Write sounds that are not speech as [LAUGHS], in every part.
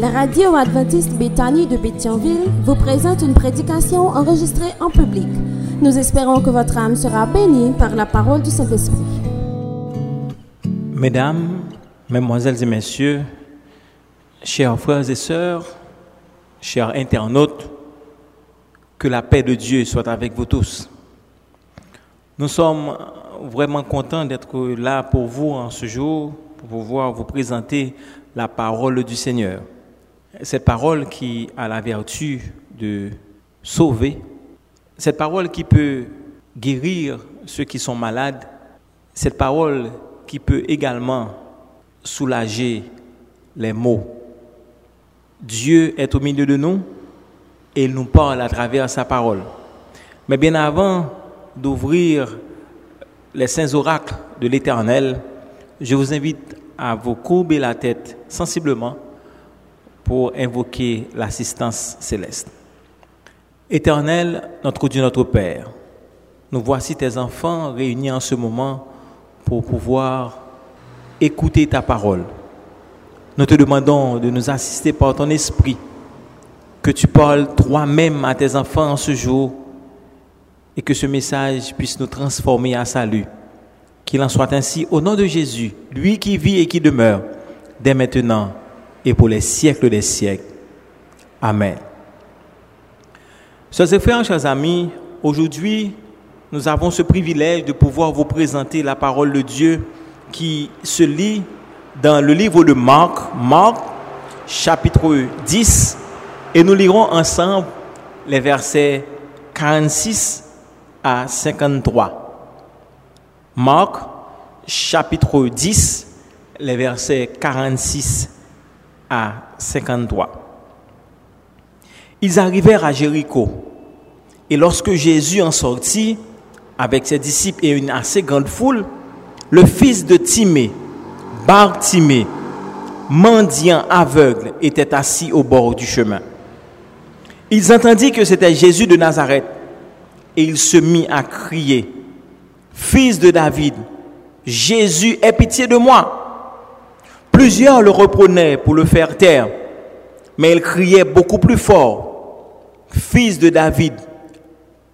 La radio adventiste Béthanie de Béthionville vous présente une prédication enregistrée en public. Nous espérons que votre âme sera bénie par la parole du Saint-Esprit. Mesdames, Mesdemoiselles et Messieurs, chers frères et sœurs, chers internautes, que la paix de Dieu soit avec vous tous. Nous sommes vraiment contents d'être là pour vous en ce jour, pour pouvoir vous présenter la parole du Seigneur. Cette parole qui a la vertu de sauver, cette parole qui peut guérir ceux qui sont malades, cette parole qui peut également soulager les maux. Dieu est au milieu de nous et il nous parle à travers sa parole. Mais bien avant d'ouvrir les saints oracles de l'Éternel, je vous invite à vous courber la tête sensiblement pour invoquer l'assistance céleste. Éternel, notre Dieu, notre Père, nous voici tes enfants réunis en ce moment pour pouvoir écouter ta parole. Nous te demandons de nous assister par ton esprit, que tu parles toi-même à tes enfants en ce jour et que ce message puisse nous transformer à salut. Qu'il en soit ainsi au nom de Jésus, lui qui vit et qui demeure, dès maintenant et pour les siècles des siècles. Amen. Chers frères, chers amis, aujourd'hui, nous avons ce privilège de pouvoir vous présenter la parole de Dieu qui se lit dans le livre de Marc, Marc chapitre 10, et nous lirons ensemble les versets 46 à 53. Marc chapitre 10, les versets 46 à 53. Ils arrivèrent à Jéricho. Et lorsque Jésus en sortit, avec ses disciples et une assez grande foule, le fils de Timée, Bartimée, mendiant aveugle, était assis au bord du chemin. Ils entendirent que c'était Jésus de Nazareth et il se mit à crier, Fils de David, Jésus, aie pitié de moi. Plusieurs le reprenaient pour le faire taire, mais il criait beaucoup plus fort, Fils de David,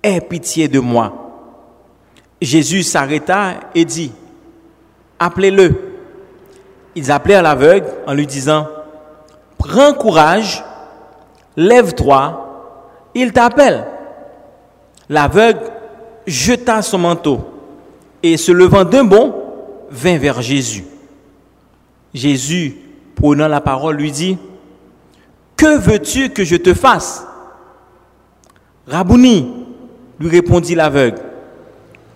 aie pitié de moi. Jésus s'arrêta et dit, appelez-le. Ils appelèrent l'aveugle en lui disant, prends courage, lève-toi, il t'appelle. L'aveugle jeta son manteau et se levant d'un bond, vint vers Jésus. Jésus, prenant la parole, lui dit, Que veux-tu que je te fasse? Rabouni, lui répondit l'aveugle,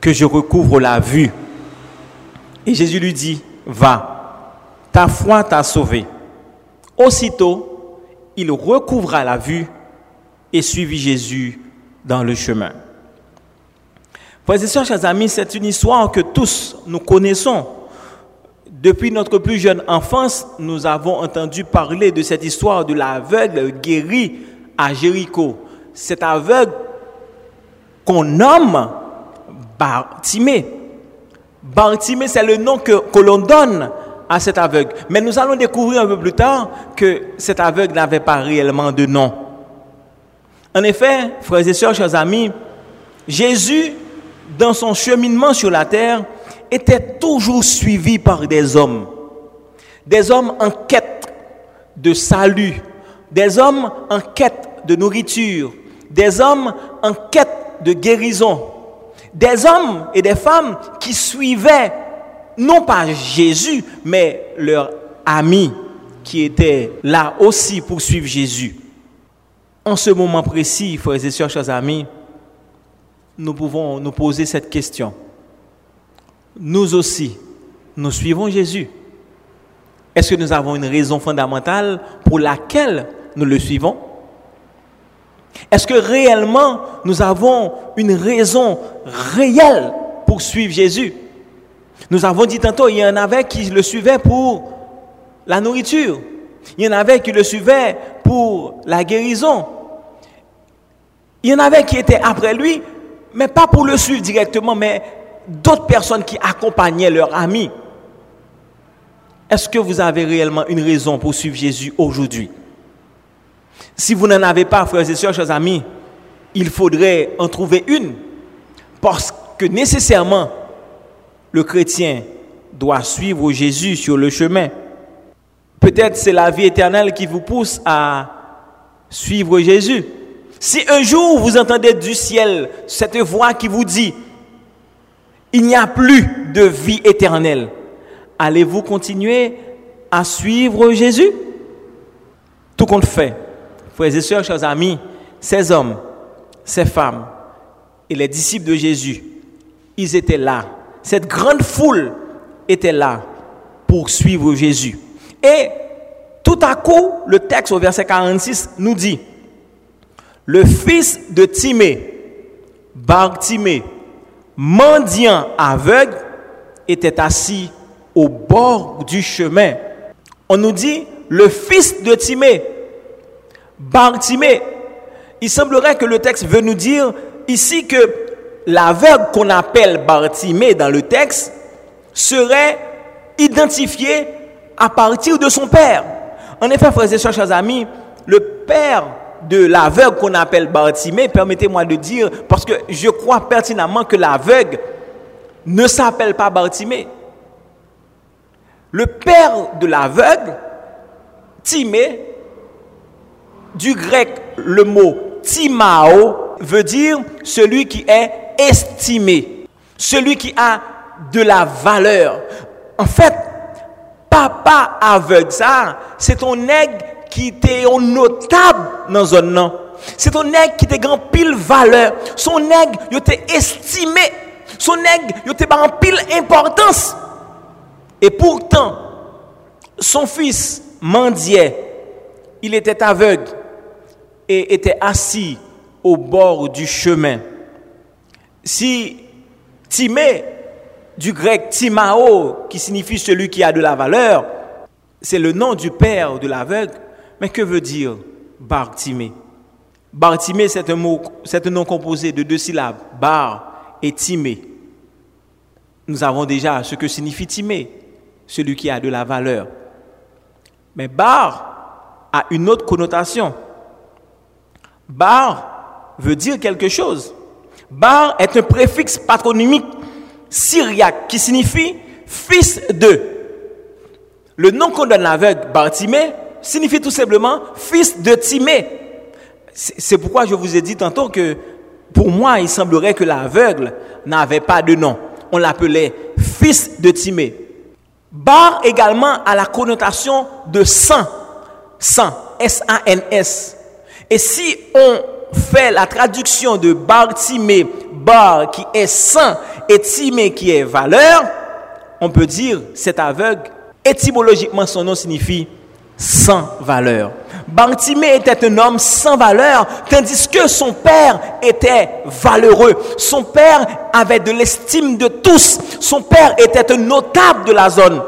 que je recouvre la vue. Et Jésus lui dit, Va, ta foi t'a sauvé. Aussitôt, il recouvra la vue et suivit Jésus dans le chemin. Frères et sœurs, chers amis, c'est une histoire que tous nous connaissons. Depuis notre plus jeune enfance, nous avons entendu parler de cette histoire de l'aveugle guéri à Jéricho. Cet aveugle qu'on nomme Bartimée. Bartimée, c'est le nom que, que l'on donne à cet aveugle. Mais nous allons découvrir un peu plus tard que cet aveugle n'avait pas réellement de nom. En effet, frères et sœurs, chers amis, Jésus, dans son cheminement sur la terre, était toujours suivi par des hommes. Des hommes en quête de salut, des hommes en quête de nourriture, des hommes en quête de guérison, des hommes et des femmes qui suivaient non pas Jésus, mais leurs amis qui étaient là aussi pour suivre Jésus. En ce moment précis, frères et sœurs, chers amis, nous pouvons nous poser cette question. Nous aussi, nous suivons Jésus. Est-ce que nous avons une raison fondamentale pour laquelle nous le suivons? Est-ce que réellement nous avons une raison réelle pour suivre Jésus? Nous avons dit tantôt, il y en avait qui le suivaient pour la nourriture. Il y en avait qui le suivaient pour la guérison. Il y en avait qui étaient après lui, mais pas pour le suivre directement, mais d'autres personnes qui accompagnaient leurs amis. Est-ce que vous avez réellement une raison pour suivre Jésus aujourd'hui? Si vous n'en avez pas, frères et sœurs, chers amis, il faudrait en trouver une. Parce que nécessairement, le chrétien doit suivre Jésus sur le chemin. Peut-être c'est la vie éternelle qui vous pousse à suivre Jésus. Si un jour vous entendez du ciel cette voix qui vous dit, il n'y a plus de vie éternelle, allez-vous continuer à suivre Jésus? Tout compte fait, frères et sœurs, chers amis, ces hommes, ces femmes et les disciples de Jésus, ils étaient là. Cette grande foule était là pour suivre Jésus. Et tout à coup, le texte au verset 46 nous dit, le fils de Timée, Bartimée, mendiant aveugle, était assis au bord du chemin. On nous dit, le fils de Timée, Bartimée, il semblerait que le texte veut nous dire ici que l'aveugle qu'on appelle Bartimée dans le texte serait identifié à partir de son père. En effet, frères et sœurs, chers amis, le père de l'aveugle qu'on appelle Bartimée, permettez-moi de dire, parce que je crois pertinemment que l'aveugle ne s'appelle pas Bartimée. Le père de l'aveugle, Timée, du grec, le mot Timao veut dire celui qui est estimé, celui qui a de la valeur. En fait, papa aveugle, ça, c'est ton nègre qui était notable dans. C'est ton nègre qui était grand pile valeur. Son nègre, il était estimé. Son nègre, il était en pile importance. Et pourtant, son fils mendiait. Il était aveugle et était assis au bord du chemin. Si Timée, du grec Timao, qui signifie celui qui a de la valeur, c'est le nom du père de l'aveugle, mais que veut dire Bartimée Bartimée, c'est un, mot, c'est un nom composé de deux syllabes, Bar et Timée. Nous avons déjà ce que signifie Timée, celui qui a de la valeur. Mais Bar a une autre connotation. Bar veut dire quelque chose. Bar est un préfixe patronymique syriaque qui signifie fils de. Le nom qu'on donne à l'aveugle, signifie tout simplement fils de Timée. C'est pourquoi je vous ai dit tantôt que pour moi, il semblerait que l'aveugle n'avait pas de nom. On l'appelait fils de Timée. Bar également a la connotation de sang. Sang. S-A-N-S. Et si on fait la traduction de bar Timée, bar qui est sang et Timée qui est valeur, on peut dire cet aveugle, étymologiquement son nom signifie sans valeur. Bartimée était un homme sans valeur, tandis que son père était valeureux. Son père avait de l'estime de tous. Son père était un notable de la zone.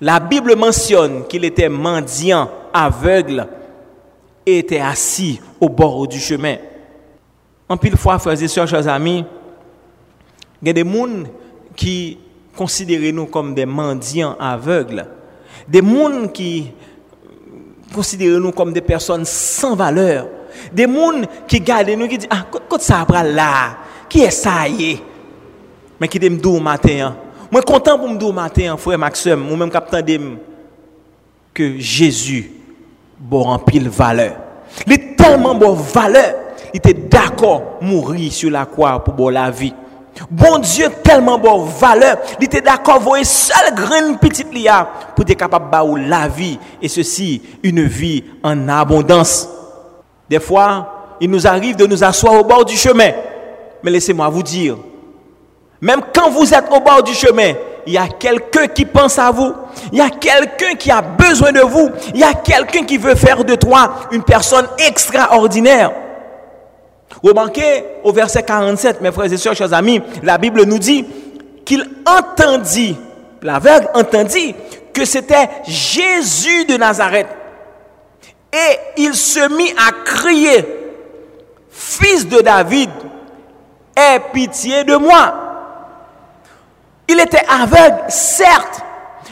La Bible mentionne qu'il était mendiant, aveugle, et était assis au bord du chemin. En pile fois, frères et sœurs, chers amis, il y a des gens qui considèrent nous comme des mendiants aveugles. Des gens qui considérez nous comme des personnes sans valeur. Des gens qui gardent nous, qui disent, ah, quand ça va là, qui est ça? Mais qui me au matin. Hein. Moi, content pour me dire matin, frère Maxime, moi-même, capitaine, que Jésus, bon rempli de valeur. Il est tellement bon valeur, il était d'accord mourir sur la croix pour bon la vie. Bon Dieu, tellement bon valeur, il était d'accord voir seule graine petite lia pour être capable de la vie et ceci, une vie en abondance. Des fois, il nous arrive de nous asseoir au bord du chemin. Mais laissez-moi vous dire, même quand vous êtes au bord du chemin, il y a quelqu'un qui pense à vous. Il y a quelqu'un qui a besoin de vous. Il y a quelqu'un qui veut faire de toi une personne extraordinaire. Remarquez au verset 47, mes frères et sœurs, chers amis, la Bible nous dit qu'il entendit, l'aveugle entendit que c'était Jésus de Nazareth. Et il se mit à crier, Fils de David, aie pitié de moi. Il était aveugle, certes,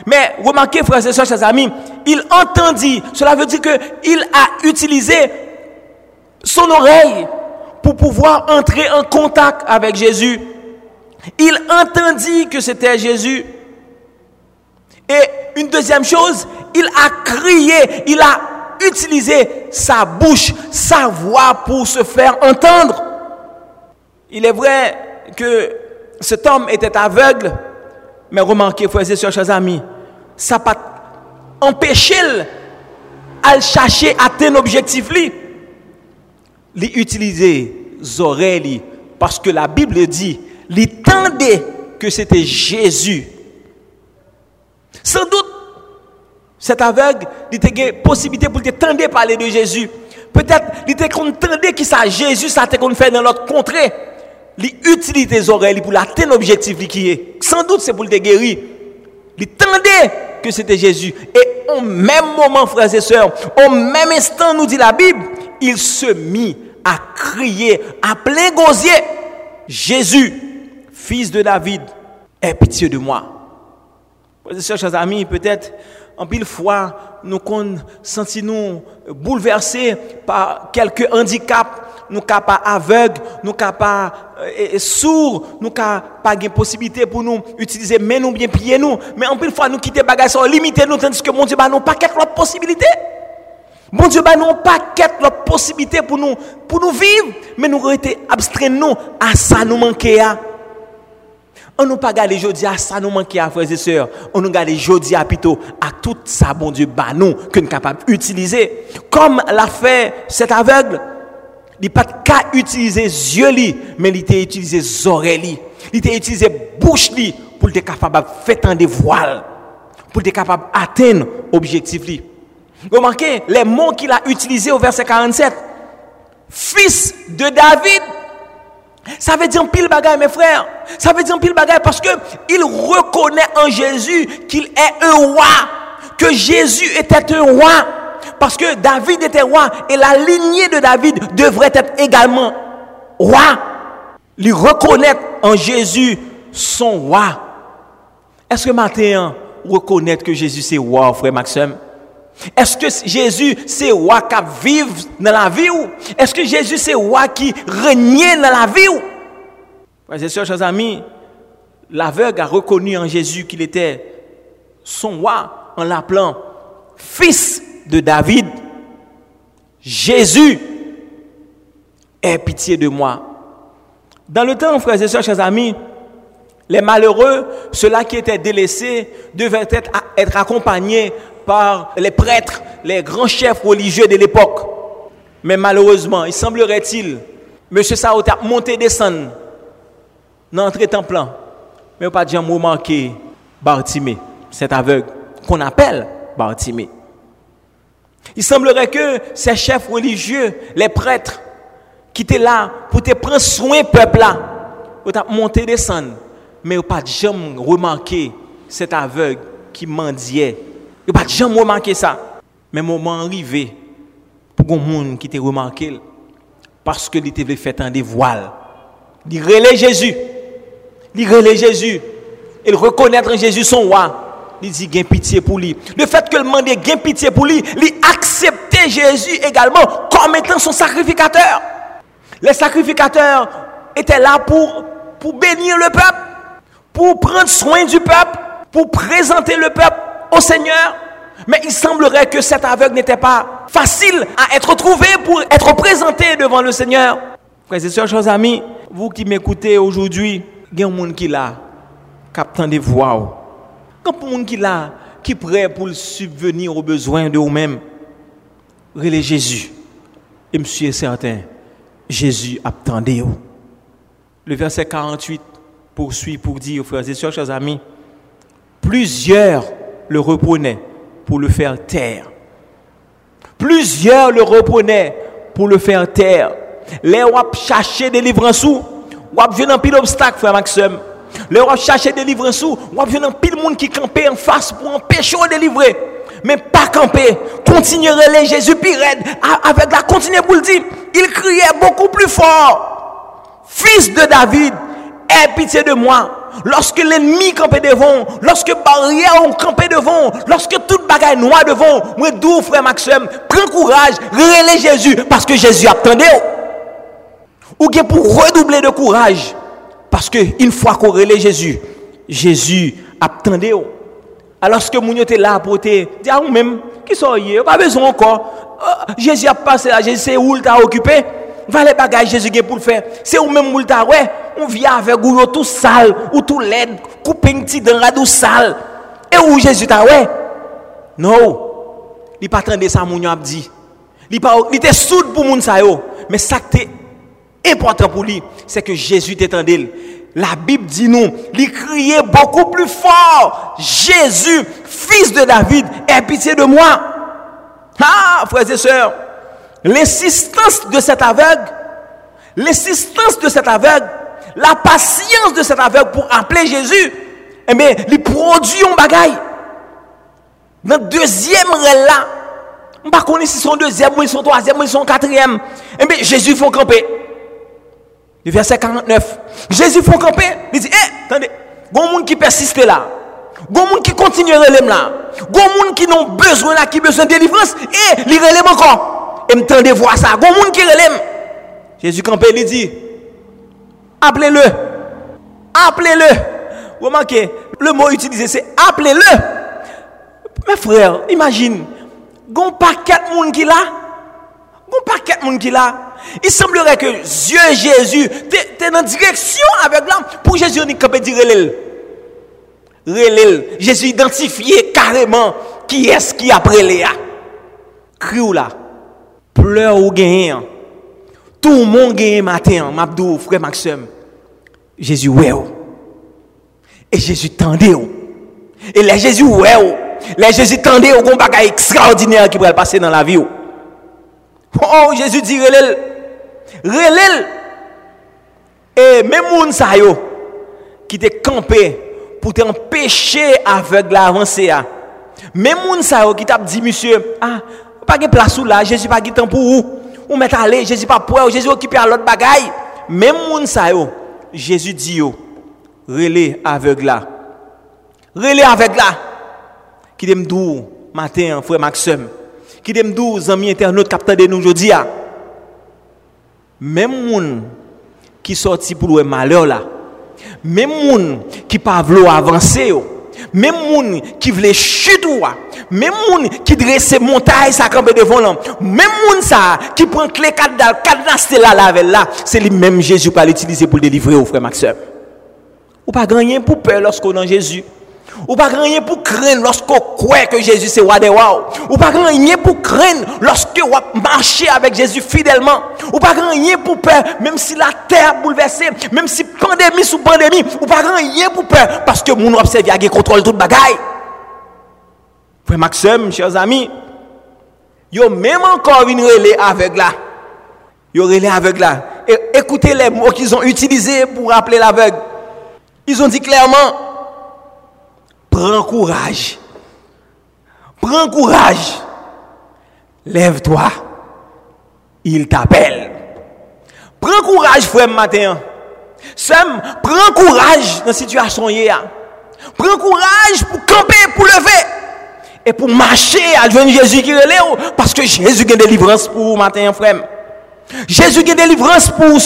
Mais remarquez, frères et sœurs, chers amis, il entendit. Cela veut dire qu'il a utilisé son oreille pour pouvoir entrer en contact avec Jésus. Il entendit que c'était Jésus. Et une deuxième chose, il a crié, il a utilisé sa bouche, sa voix pour se faire entendre. Il est vrai que cet homme était aveugle, mais remarquez, frères et sœurs, chers amis, ça n'a pas empêché à chercher à atteindre l'objectif. Il utilisait oreilles parce que la Bible dit, il tendait que c'était Jésus. Sans doute, cet aveugle, il avait possibilité pour te parler de Jésus. Peut-être, il était tendait que ça Jésus, ça qu'on fait dans l'autre contrée. Il utilise les oreilles pour atteindre l'objectif qui est. Sans doute, c'est pour te guérir. Il que c'était Jésus. Et au même moment, frères et sœurs, au même instant, nous dit la Bible, il se mit à crier à plein gosier, Jésus, fils de David, aie pitié de moi. Chers amis, peut-être en pile fois, nous senti nous bouleversés par quelques handicaps, nous pas aveugles, nous pas euh, sourds, nous pas de possibilité pour nous utiliser mais nous bien pieds nous, mais en pile fois nous quitter bagages sont limités nous tandis que mon Dieu bah nous pas quelques possibilité. Mon Dieu bah nous pas quelques possibilité pour nous pour nous vivre, mais nous été abstraits à ça nous manquer on nous pas garder jodi à ça nous manquer à frères et sœurs. On nous garder jodi à à tout ça bon Dieu bah nous que nous capable d'utiliser comme l'a fait cet aveugle. Il pas qu'à utiliser yeux li, mais il t'a utilisé oreilles Il t'a utilisé bouche li pour être capable de faire des voiles, pour être capable d'atteindre l'objectif. Remarquez les mots qu'il a utilisés au verset 47. Fils de David, ça veut dire pile bagaille, mes frères. Ça veut dire pile bagaille parce que il reconnaît en Jésus qu'il est un roi. Que Jésus était un roi. Parce que David était roi. Et la lignée de David devrait être également roi. Il reconnaît en Jésus son roi. Est-ce que maintenant, reconnaître que Jésus c'est roi, frère Maxime? Est-ce que Jésus c'est roi qui vit dans la vie ou? Est-ce que Jésus c'est roi qui règne dans la vie ou? Frères et sœurs, chers amis, l'aveugle a reconnu en Jésus qu'il était son roi en l'appelant fils de David. Jésus, aie pitié de moi. Dans le temps, frères et sœurs, chers amis, les malheureux, ceux-là qui étaient délaissés, devaient être, accompagnés par les prêtres, les grands chefs religieux de l'époque. Mais malheureusement, il semblerait-il, M. Sao a monté descendre dans l'entrée plan. Mais pas jamais manqué Bartimée, cet aveugle qu'on appelle Bartimée. Il semblerait que ces chefs religieux, les prêtres, qui étaient là pour te prendre soin peuple là, pour monter descendre, mais pas jamais remarqué cet aveugle qui mendiait il pas jamais remarqué ça. Mais moment arrivé pour un monde qui t'a remarqué parce que il était fait un des voiles. Il relève Jésus. Il relève Jésus. Il reconnaître Jésus son roi. Il dit gain pitié pour lui. Le fait que le monde gain pitié pour lui, il acceptait Jésus également comme étant son sacrificateur. Les sacrificateurs étaient là pour, pour bénir le peuple, pour prendre soin du peuple, pour présenter le peuple au Seigneur. Mais il semblerait que cet aveugle n'était pas facile à être trouvé pour être présenté devant le Seigneur. Frères et sœurs, chers amis, vous qui m'écoutez aujourd'hui, il y a un monde qui là, captant des voix. Quand un monde qui là, qui prêt pour subvenir aux besoins de vous-même, relais Jésus. Et monsieur est certain, Jésus attendez Le verset 48 poursuit pour dire, frères et sœurs, chers amis, plusieurs le reprenaient pour le faire taire. Plusieurs le reprenaient pour le faire taire. Les wap chercher délivrance ou wap venir un pile obstacle frère Maxime. Les wap chercher délivrance ou wap venir un pile monde qui campait en face pour empêcher de délivrer. Mais pas camper, continuer les Jésus pirate avec la continuer pour le dire. Il criait beaucoup plus fort. Fils de David, aie pitié de moi. lorsque l'ennemi campait devant, lorsque barrière ont campé devant, lorsque toute bagaille noire devant, moi doux frère Maxime, prends courage, relais Jésus parce que Jésus attendait. Ou bien pour redoubler de courage parce que une fois qu'on relais Jésus, Jésus attendait. Alors que mon était là pour te dire même qui sont pas besoin encore. Oh, Jésus a passé là, Jésus c'est où il t'a occupé? Va les bagages Jésus pour le faire. C'est où même où il t'a ouais, on vient avec ou tout sale ou tout laid, couper un petit dans la sale. Et où Jésus t'a ouais. Non. Il pas attendre ça mon a dit. Il pas il était soude pour moun ça yo, mais ça qui est important pour lui, c'est que Jésus t'étendait. La Bible dit nous, il criait beaucoup plus fort, Jésus, fils de David, aie pitié de moi. Ah, frères et sœurs, l'insistance de cet aveugle, l'insistance de cet aveugle, la patience de cet aveugle pour appeler Jésus, eh bien, il produit un bagaille. Dans le deuxième là, on ne pas si son deuxième, ou son troisième, ou son quatrième. Eh bien, Jésus faut camper. Verset 49. Jésus faut camper. Il dit, eh, attendez, il y a monde qui persiste là. Il y a monde qui continue à là. Il y a monde qui ont besoin là, qui besoin de délivrance. Et il relève encore. Et me de voir ça. Il a monde qui relève. Jésus campé, il dit, appelez-le. Appelez-le. Vous remarquez, le mot utilisé, c'est appelez-le. Mes frères, imagine, il y a un paquet de monde qui là. Il y a un paquet de monde qui là. Il semblerait que Dieu Jésus, tu es dans direction avec l'homme. Pour Jésus, on peut dire relève. Jésus identifié carrément qui est-ce qui a prélé. Cri ou là? Pleur ou gagne. Tout le monde gagne matin. Mabdou, frère Maxime. Jésus, ouais. Et Jésus tendait. Et les Jésus, ouais. Les Jésus tendait au bagage extraordinaire qui pourrait passer dans la vie. Oh, Jésus dit, relève. Relève. Et même moun sa qui te campé pour t'empêcher avec l'avancée. Même moun sa qui t'a dit monsieur, ah, Ou pa gen plasou la, Jezi pa gitan pou ou. Ou met ale, Jezi pa pou e, ou, Jezi okipe a lot bagay. Mem moun sa yo, Jezi di yo, rele avegla. Rele avegla. Ki dem dou, matin, fwe Maxem. Ki dem dou, zami internaut kapten de nou jodi ya. Mem moun ki sorti pou lwe maleur la. Mem moun ki pa vlo avanse yo. Mem moun ki vle chidou wa. Même moun qui dresse montagne ça camper devant là, même moun ça qui prend clé cadenas là là là, c'est le même Jésus pas l'utiliser pour délivrer au frère Maxime. Ou pas gagner pour peur lorsqu'on dans Jésus. Ou pas rien pour craindre lorsque vous croyez que Jésus c'est roi des rois. Ou pas rien pour craindre lorsque vous marchez avec Jésus fidèlement. Ou pas rien pour peur, même si la terre bouleversée, même si pandémie sous pandémie, ou pas rien pour peur, parce que mon observe qui contrôle toute bagaille. Frère Maxime, chers amis, yo même encore une relais avec là. Yo relais avec là. Et écoutez les mots qu'ils ont utilisés pour rappeler l'aveugle. Ils ont dit clairement, Prends courage. Prends courage. Lève-toi. Il t'appelle. Prends courage, frère, matin. Sam, prends courage dans la situation hier. Prends courage pour camper, pour lever. Et pour marcher à Jésus qui relève. Parce que Jésus a délivrance pour vous, matin, frère. Jésus a délivrance pour vous.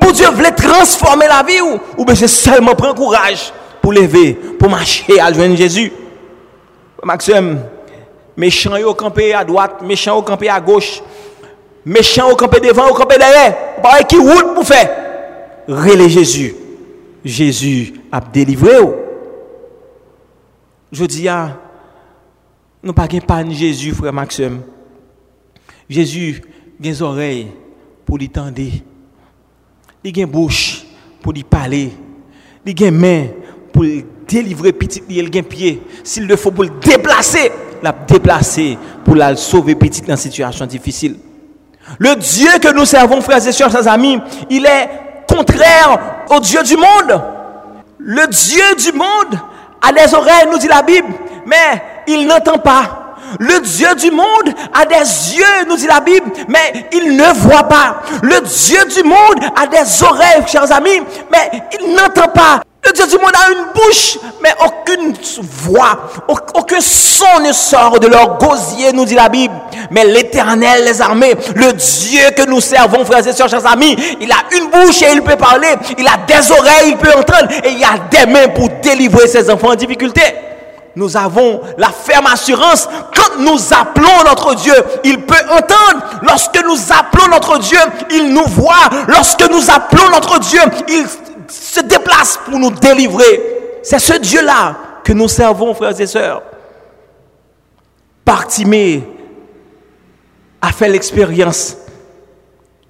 Pour Dieu voulait transformer la vie ou, ou bien c'est seulement prendre courage pour lever, pour marcher à Jésus. Maxime, méchant au campé à droite, méchant au campé à gauche, méchant au campé devant, au campé derrière. Pas qui route pour faire? Relais Jésus. Jésus a délivré. Je dis, ah, nous pas pas Jésus, frère Maxime. Jésus a des oreilles pour lui tendre. Il a bouche pour lui parler. Il a une main pour délivrer petit il a pied s'il le faut pour le déplacer la déplacer pour la sauver petit dans une situation difficile le Dieu que nous servons frères et sœurs chers amis il est contraire au Dieu du monde le Dieu du monde a des oreilles nous dit la Bible mais il n'entend pas le Dieu du monde a des yeux, nous dit la Bible, mais il ne voit pas. Le Dieu du monde a des oreilles, chers amis, mais il n'entend pas. Le Dieu du monde a une bouche, mais aucune voix, aucun son ne sort de leur gosier, nous dit la Bible. Mais l'éternel, les armées, le Dieu que nous servons, frères et sœurs, chers amis, il a une bouche et il peut parler, il a des oreilles, il peut entendre, et il a des mains pour délivrer ses enfants en difficulté. Nous avons la ferme assurance, quand nous appelons notre Dieu, il peut entendre. Lorsque nous appelons notre Dieu, il nous voit. Lorsque nous appelons notre Dieu, il se déplace pour nous délivrer. C'est ce Dieu-là que nous servons, frères et sœurs. Partimé a fait l'expérience.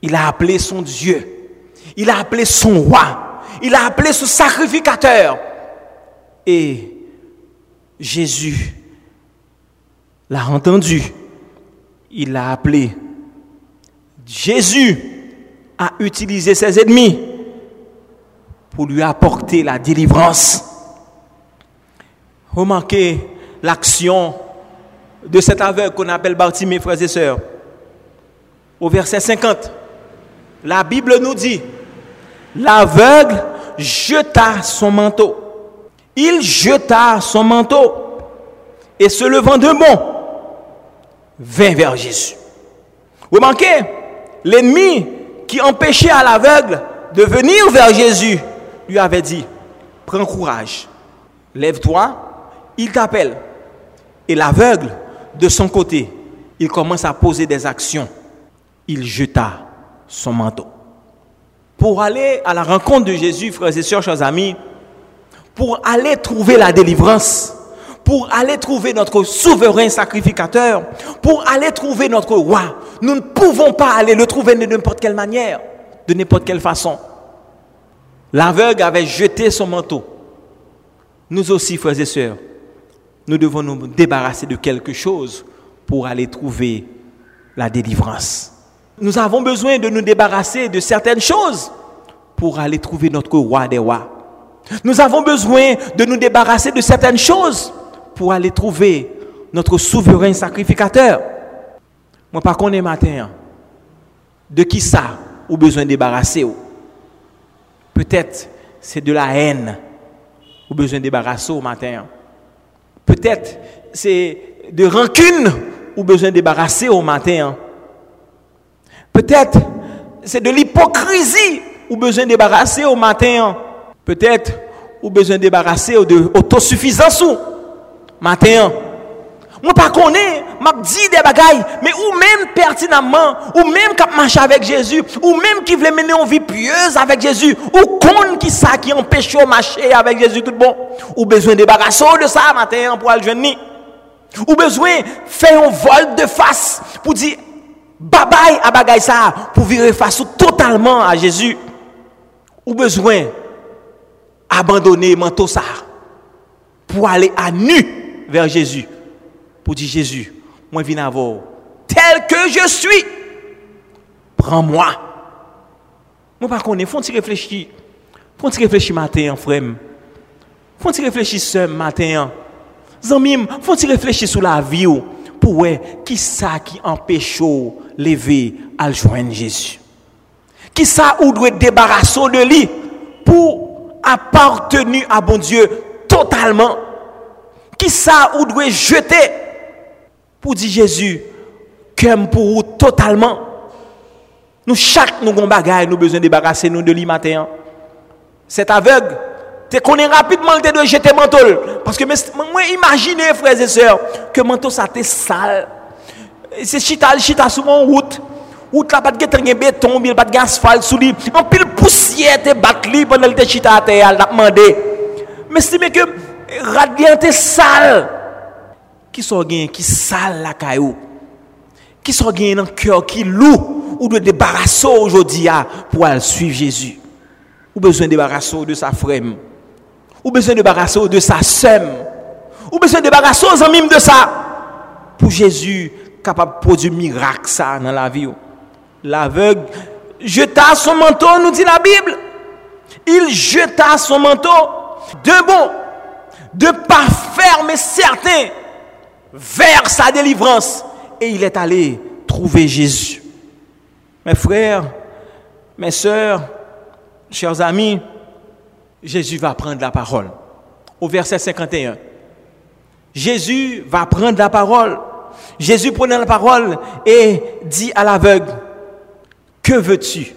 Il a appelé son Dieu. Il a appelé son roi. Il a appelé son sacrificateur. Et Jésus l'a entendu. Il l'a appelé. Jésus a utilisé ses ennemis pour lui apporter la délivrance. Remarquez l'action de cet aveugle qu'on appelle Bartimée, frères et sœurs. Au verset 50, la Bible nous dit, l'aveugle jeta son manteau. Il jeta son manteau et se levant de bon, vint vers Jésus. Remarquez, l'ennemi qui empêchait à l'aveugle de venir vers Jésus lui avait dit, prends courage, lève-toi, il t'appelle. Et l'aveugle, de son côté, il commence à poser des actions. Il jeta son manteau. Pour aller à la rencontre de Jésus, frères et sœurs, chers amis, pour aller trouver la délivrance, pour aller trouver notre souverain sacrificateur, pour aller trouver notre roi, nous ne pouvons pas aller le trouver de n'importe quelle manière, de n'importe quelle façon. L'aveugle avait jeté son manteau. Nous aussi, frères et sœurs, nous devons nous débarrasser de quelque chose pour aller trouver la délivrance. Nous avons besoin de nous débarrasser de certaines choses pour aller trouver notre roi des rois. Nous avons besoin de nous débarrasser de certaines choses pour aller trouver notre souverain sacrificateur. Moi, par contre, matin, de qui ça ou besoin de débarrasser Peut-être c'est de la haine ou besoin de débarrasser au matin. Peut-être c'est de rancune ou besoin de débarrasser au matin. Peut-être c'est de l'hypocrisie ou besoin de débarrasser au matin. Peut-être ou besoin de débarrasser de autosuffisance ou matin. Moi pas connais, m'a dit des bagailles, mais ou même pertinemment, ou même qui marche avec Jésus, ou même qui veut mener une vie pieuse avec Jésus, ou con qui ça qui empêche de marcher avec Jésus tout bon, ou besoin de débarrasser de ça matin pour aller joindre ou besoin faire un vol de face pour dire bye bye à bagaille ça pour virer face totalement à Jésus. Ou besoin abandonner manteau ça pour aller à nu vers Jésus. Pour dire Jésus, moi viens avoir tel que je suis. Prends-moi. Moi pas connais, faut tu réfléchir? Faut tu réfléchir matin, frère? Faut réfléchir ce matin? Zamim, faut réfléchir sur la vie pour qui ça qui empêche lever à joindre Jésus. Qui ça ou doit débarrasser de lui pour appartenu à bon Dieu totalement. Qui ça ou doit jeter pour dire Jésus, comme pour vous totalement. Nous, chaque nous avons bagaille, nous besoin de débarrasser nous de lui matin. Cet aveugle, tu connais rapidement le de jeter manteau. Parce que moi, imaginez, frères et sœurs, que manteau ça t'est sale. C'est chita, chita sur mon route ou la pas de béton, il pas de asphalte sous lui. En pile poussière te bat lui pendant le chita à terre, l'a demandé. Mais c'est que radiant est sale. Qui sont qui sale la caillou? Qui sont gain dans cœur qui lourd ou de débarrasser aujourd'hui pour aller suivre Jésus? Ou besoin de débarrasser de sa frère? Ou besoin de débarrasser de sa sœur? Ou besoin de débarrasser aux amis de ça? Pour Jésus capable de produire miracle ça dans la vie l'aveugle jeta son manteau, nous dit la Bible. Il jeta son manteau de bon, de pas ferme et certain vers sa délivrance. Et il est allé trouver Jésus. Mes frères, mes sœurs, chers amis, Jésus va prendre la parole. Au verset 51. Jésus va prendre la parole. Jésus prenait la parole et dit à l'aveugle, que veux-tu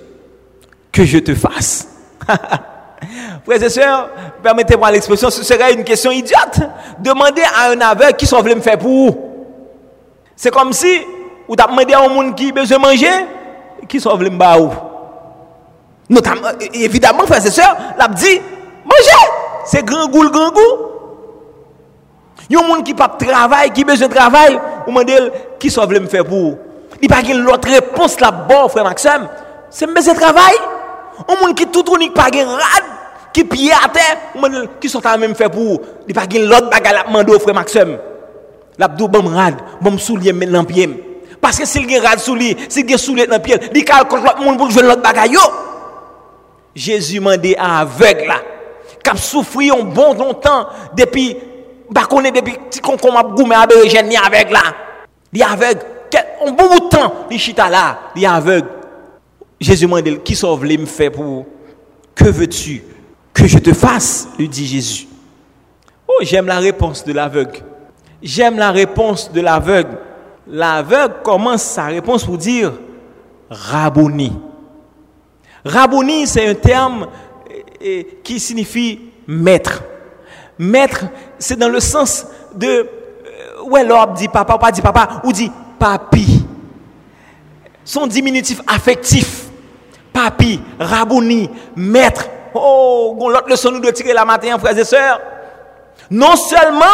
que je te fasse? [LAUGHS] Frères et sœurs, permettez-moi l'expression, ce serait une question idiote. Demandez à un aveugle qui sont me faire pour vous. C'est comme si vous demandé à un monde qui a besoin de manger, qui sont me faire Notamment, évidemment, frères et sœurs, l'a dit, mangez, c'est grand goût, grand goût. Il y a un monde qui pas travail, qui a besoin de travail, vous demandez qui sont me faire pour vous? Il n'y a pas l'autre réponse là-bas, frère Maxime. C'est de travail. Un monde qui tout unique pas rad qui pied à terre, qui sont à même fait pour il pas gain l'autre bagarre la mando frère Maxime. L'abdou bam rad, bam soulier maintenant pied. Parce que s'il gain rad soulier, s'il gain soulier dans pied, il calcule l'autre monde pour jouer l'autre bagarre. Jésus mandé à aveugle là, qui souffri un bon longtemps depuis bah connaît depuis con comme goumé aveugle là. Il aveugle, un bon bout de temps, il chita aveugle. Jésus m'a dit, qui sauve les me pour Que veux-tu que je te fasse? Lui dit Jésus. Oh, j'aime la réponse de l'aveugle. J'aime la réponse de l'aveugle. L'aveugle commence sa réponse pour dire Rabouni. Rabouni, c'est un terme eh, eh, qui signifie maître. Maître, c'est dans le sens de euh, ouais, l'homme dit papa, pas dit papa, ou dit papi. Son diminutif affectif papi, rabouni, maître. Oh, l'autre leçon nous de tirer la matin, frères et sœurs. Non seulement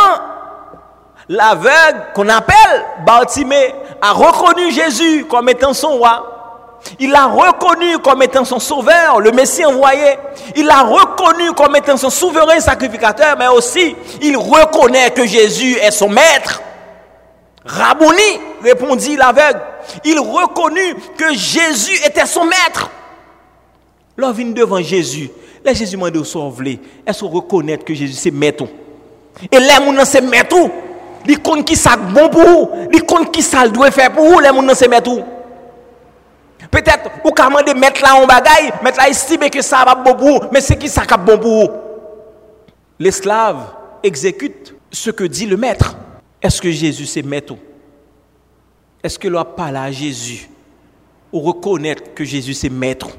l'aveugle qu'on appelle Baltimé a reconnu Jésus comme étant son roi. Il l'a reconnu comme étant son sauveur, le Messie envoyé. Il l'a reconnu comme étant son souverain sacrificateur, mais aussi il reconnaît que Jésus est son maître. Rabouni, répondit l'aveugle. Il reconnut que Jésus était son maître. Là, vient devant Jésus. Là, Jésus m'a dit, sauver. Est-ce qu'on reconnaît que Jésus c'est maître? Et là, mon c'est maître. Les compte qui ça bon pour vous. Les compte qui ça doit faire pour vous. Les gens c'est maître. Peut-être, ou comment de mettre là en bagaille, mettre là estime que ça va bon pour vous, mais c'est qui ça bon pour vous. L'esclave exécute ce que dit le maître. Est-ce que Jésus c'est maître? Est-ce que l'on parle à Jésus? Ou reconnaître que Jésus c'est maître?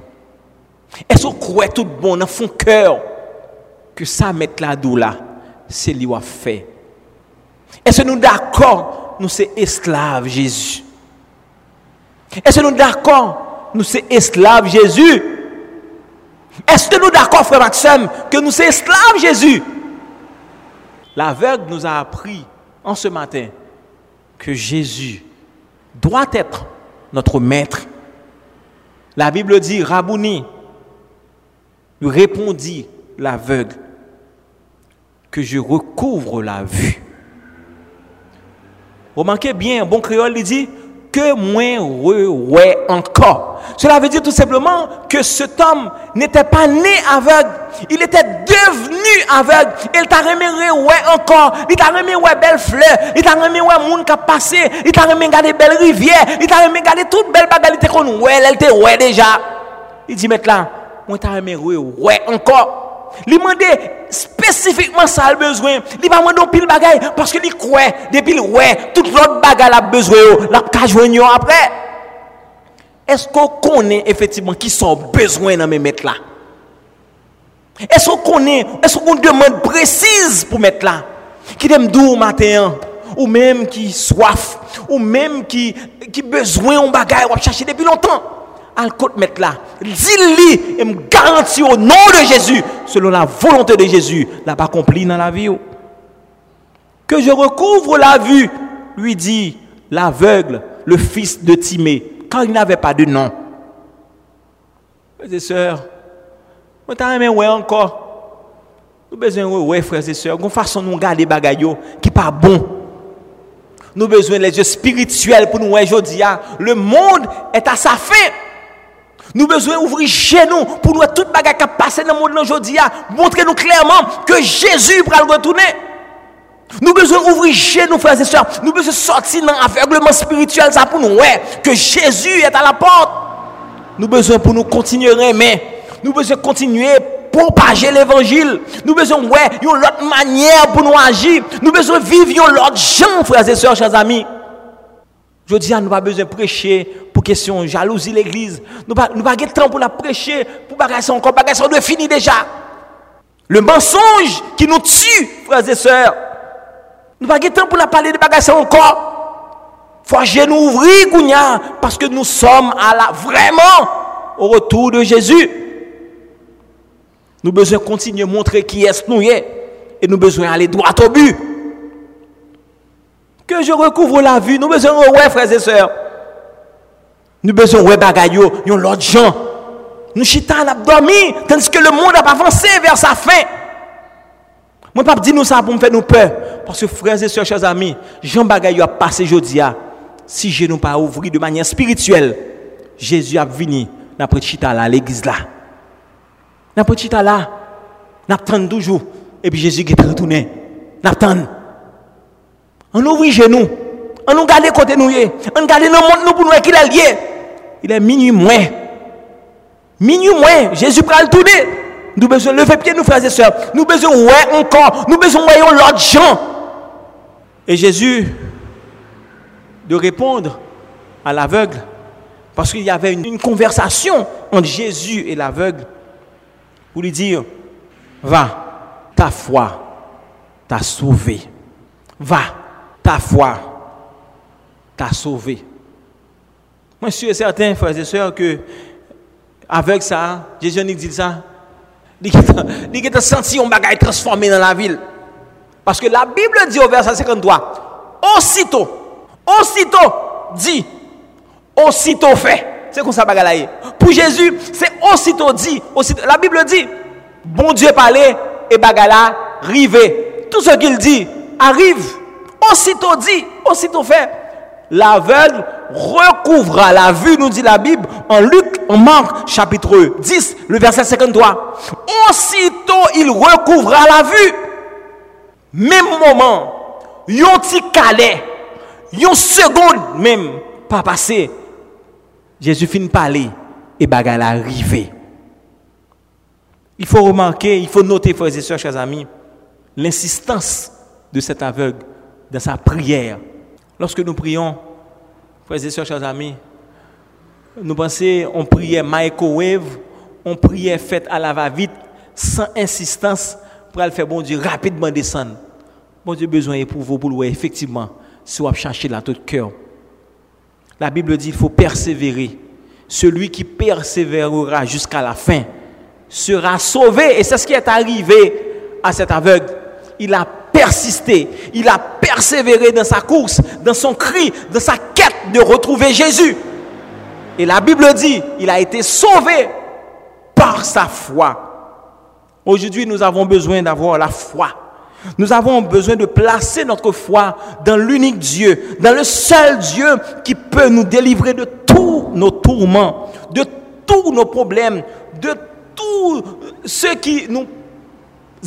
Est-ce qu'on croit tout bon dans son cœur que ça mettre là là, c'est lui a fait? Est-ce que nous d'accord, nous sommes esclaves Jésus? Est-ce que nous d'accord, nous sommes esclaves Jésus? Est-ce que nous d'accord, frère Maxime, que nous sommes esclaves Jésus? L'aveugle nous a appris en ce matin que Jésus doit être notre maître. La Bible dit, Rabouni, répondit l'aveugle que je recouvre la vue. Remarquez bien, bon créole, il dit que moins ouais encore. Cela veut dire tout simplement que cet homme n'était pas né aveugle, il était devenu aveugle. Il t'a remis ouais encore, il t'a remis ouais belle fleur, il t'a remis ouais monde qui a passé, il t'a remis regarder belle rivière, il t'a remis regarder toute belle bagalité qu'on ouais, elle était ouais déjà. Il dit maintenant, moi t'a aimé ouais encore li mandé spécifiquement ça a besoin. Li pas mandé pile bagaille parce que li croit. Depuis ouais toute l'autre bagaille a besoin la ka joindre après. Est-ce qu'on connaît effectivement qui sont besoin dans mes mettre là? Est-ce qu'on connaît est-ce qu'on demande précise pour mettre là? Qui aime doux matin ou même qui soif ou même qui qui besoin on bagaille ou depuis longtemps? Al mettre là. Dis-lui et me garantis au nom de Jésus, selon la volonté de Jésus, l'a pas accompli dans la vie. Que je recouvre la vue, lui dit l'aveugle, le fils de Timée, quand il n'avait pas de nom. Frères et sœurs, on t'a aimé ouais encore. Nous besoin ouais frères et sœurs, une façon nous garder bagaille qui pas bon. Nous besoin les yeux spirituels pour nous aujourd'hui. Le monde est à sa fin. Nous besoin ouvrir chez nous pour nous toute bagarre qui a passé dans le monde aujourd'hui, montrer nous clairement que Jésus va retourner. Nous besoin ouvrir chez nous, frères et sœurs. Nous besoin sortir dans l'aveuglement spirituel pour nous, ouais, que Jésus est à la porte. Nous besoin pour nous continuer à aimer. Nous besoin continuer propager l'évangile. Nous besoin ouais, une autre manière pour nous agir. Nous besoin vivre une autre gens, frères et sœurs, chers amis. Je dis, nous pas besoin de prêcher question jalousie l'église. Nous pas nous pas de temps pour la prêcher pour bagager encore bagager de fini déjà. Le mensonge qui nous tue, frères et sœurs. Nous pas de temps pour la parler de bagager encore. Faut nous ouvrir parce que nous sommes à la vraiment au retour de Jésus. Nous besoin continuer à montrer qui est nous et nous besoin aller droit au but. Que je recouvre la vue, nous besoin ouais frères et sœurs. Nous besoin bagaille yon l'autre gens. Nous chita à dormi tandis que le monde a avancé vers sa fin. Moi pas dire nous ça pour me faire nous peur parce que frères et sœurs chers amis, Jean bagaille a passé aujourd'hui si je n'ai pas ouvert de manière spirituelle, Jésus a venu dans chita là, l'église là. Dans chita là, n'attend toujours. Et puis Jésus qui est retourné. N'attend. On ouvre genoux. On nous garde côté nous. On regarde le monde nous pour nous qu'il est lié. Il est minuit moins. Minuit moins. Jésus prend le tourner. Nous besoin lever pied, nous frères et sœurs. Nous besoin ouais encore. Nous besoin ouais l'autre gens. Et Jésus de répondre à l'aveugle, parce qu'il y avait une, conversation entre Jésus et l'aveugle, pour lui dire, va, ta foi t'a sauvé. Va, ta foi t'a sauvé. Moi, je suis certain, frères et sœurs, que avec ça, Jésus nous dit ça, il a senti un bagage transformé dans la ville. Parce que la Bible dit au verset 53, aussitôt, Aussitôt dit, aussitôt fait. C'est comme ça bagalaye. Pour Jésus, c'est aussitôt dit. Aussitôt. La Bible dit, bon Dieu parlait et bagala rivé. Tout ce qu'il dit arrive. Aussitôt dit, aussitôt fait. L'aveugle recouvra la vue, nous dit la Bible, en Luc, en Marc, chapitre 10, le verset 53. Aussitôt il recouvra la vue. Même moment, yon calais une seconde même pas passé, Jésus finit parler et bagarre arrivé. Il faut remarquer, il faut noter, frères et sœurs, chers amis, l'insistance de cet aveugle dans sa prière. Lorsque nous prions, frères et sœurs, chers amis, nous pensons, on priait microwave, on priait fait à la va-vite, sans insistance, pour aller faire bon Dieu rapidement descendre. Bon Dieu besoin pour vous, pour effectivement, si on chercher dans tout cœur. La Bible dit qu'il faut persévérer. Celui qui persévérera jusqu'à la fin sera sauvé. Et c'est ce qui est arrivé à cet aveugle. Il a persisté, il a persévéré dans sa course, dans son cri, dans sa quête de retrouver Jésus. Et la Bible dit, il a été sauvé par sa foi. Aujourd'hui, nous avons besoin d'avoir la foi nous avons besoin de placer notre foi dans l'unique Dieu, dans le seul Dieu qui peut nous délivrer de tous nos tourments, de tous nos problèmes, de tout ce qui nous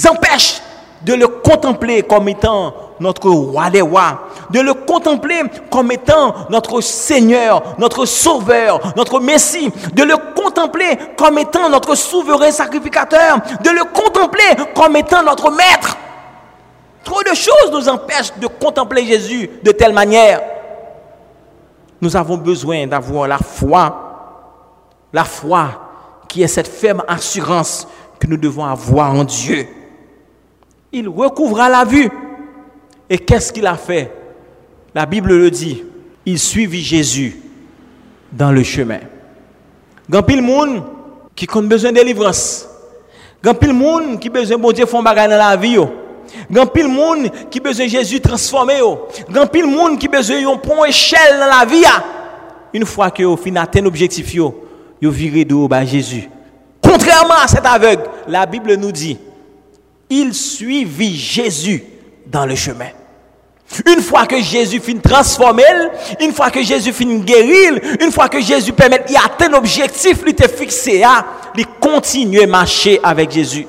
empêche de le contempler comme étant notre roi des rois, de le contempler comme étant notre Seigneur, notre Sauveur, notre Messie, de le contempler comme étant notre souverain sacrificateur, de le contempler comme étant notre Maître. Trop de choses nous empêchent de contempler Jésus de telle manière. Nous avons besoin d'avoir la foi, la foi qui est cette ferme assurance que nous devons avoir en Dieu. Il recouvra la vue. Et qu'est-ce qu'il a fait? La Bible le dit. Il suivit Jésus dans le chemin. Quand pile monde qui a besoin de délivrance. Quand pile monde qui a besoin de Dieu font bagarre dans la vie. Grand pile monde qui besoin Jésus transformé. Grand pile monde qui besoin un pont échelle dans la vie Une fois que au fin atteint objectif yo, yo viré de bas Jésus. Contrairement à cet aveugle, la Bible nous dit il suivit Jésus dans le chemin. Une fois que Jésus finit transformer, une fois que Jésus finit guérir, une fois que Jésus permet d'atteindre l'objectif, il était fixé à, il continuer à marcher avec Jésus.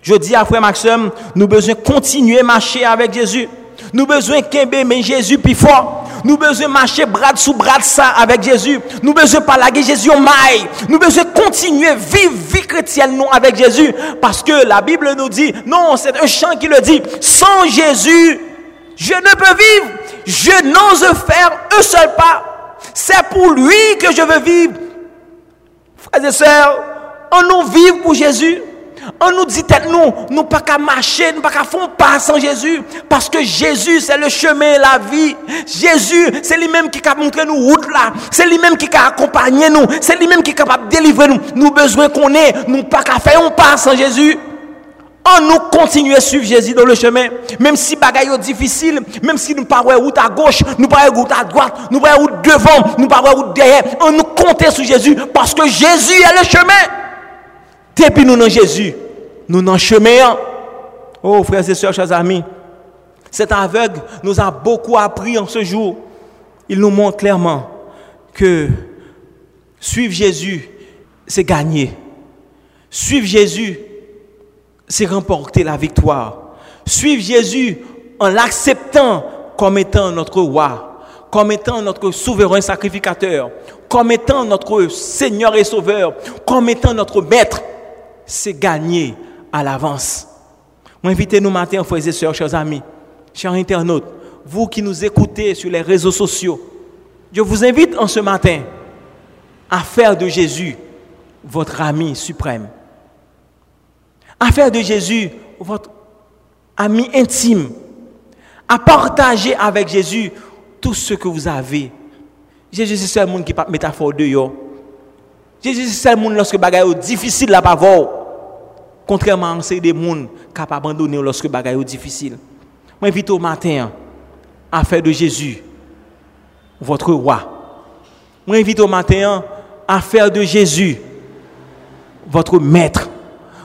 Je dis à frère Maxime, nous besoin continuer à marcher avec Jésus. Nous besoin qu'aimer mais Jésus plus fort. Nous besoin marcher bras sous bras ça avec Jésus. Nous besoin pas laguer Jésus au maille. Nous besoin continuer vivre vie chrétienne nous avec Jésus. Parce que la Bible nous dit, non, c'est un chant qui le dit, sans Jésus, je ne peux vivre. Je n'ose faire un seul pas. C'est pour lui que je veux vivre. Frères et sœurs, on nous vit pour Jésus. On nous dit tête nous, nous pas qu'à marcher, nous pas qu'à faire pas sans Jésus. Parce que Jésus, c'est le chemin et la vie. Jésus, c'est lui-même qui a montré nous route là. C'est lui-même qui a accompagné nous. C'est lui-même qui est capable de délivrer nous. Nous besoin qu'on ait, nous pas qu'à faire un pas sans Jésus. On nous continue à suivre Jésus dans le chemin. Même si bagaille est difficile, même si nous pas route à gauche, nous pas route à droite, nous pas route devant, nous pas route derrière. On nous compte sur Jésus parce que Jésus est le chemin. Depuis nous dans Jésus, nous dans chemin. Oh, frères et sœurs, chers amis, cet aveugle nous a beaucoup appris en ce jour. Il nous montre clairement que suivre Jésus, c'est gagner. Suivre Jésus, c'est remporter la victoire. Suivre Jésus en l'acceptant comme étant notre roi, comme étant notre souverain sacrificateur, comme étant notre Seigneur et Sauveur, comme étant notre Maître, c'est gagner à l'avance. Moi, invitez-nous matin, frères et sœurs, chers amis, chers internautes, vous qui nous écoutez sur les réseaux sociaux, je vous invite en ce matin à faire de Jésus votre ami suprême à faire de Jésus votre ami intime, à partager avec Jésus tout ce que vous avez. Jésus, c'est le monde qui pas métaphore de yo. Jésus, c'est le monde lorsque bagaille est difficile là bas Contrairement à ces des monde qui abandonné lorsque bagaille est difficile. Moi, invite au matin à faire de Jésus votre roi. Moi, invite au matin à faire de Jésus votre maître.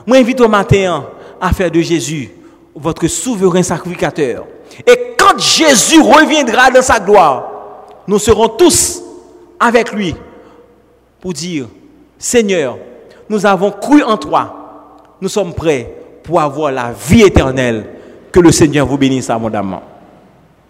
Moi, invite au matin à faire de Jésus votre souverain sacrificateur. Et quand Jésus reviendra dans sa gloire, nous serons tous avec lui pour dire, Seigneur, nous avons cru en toi. Nous sommes prêts pour avoir la vie éternelle. Que le Seigneur vous bénisse abondamment.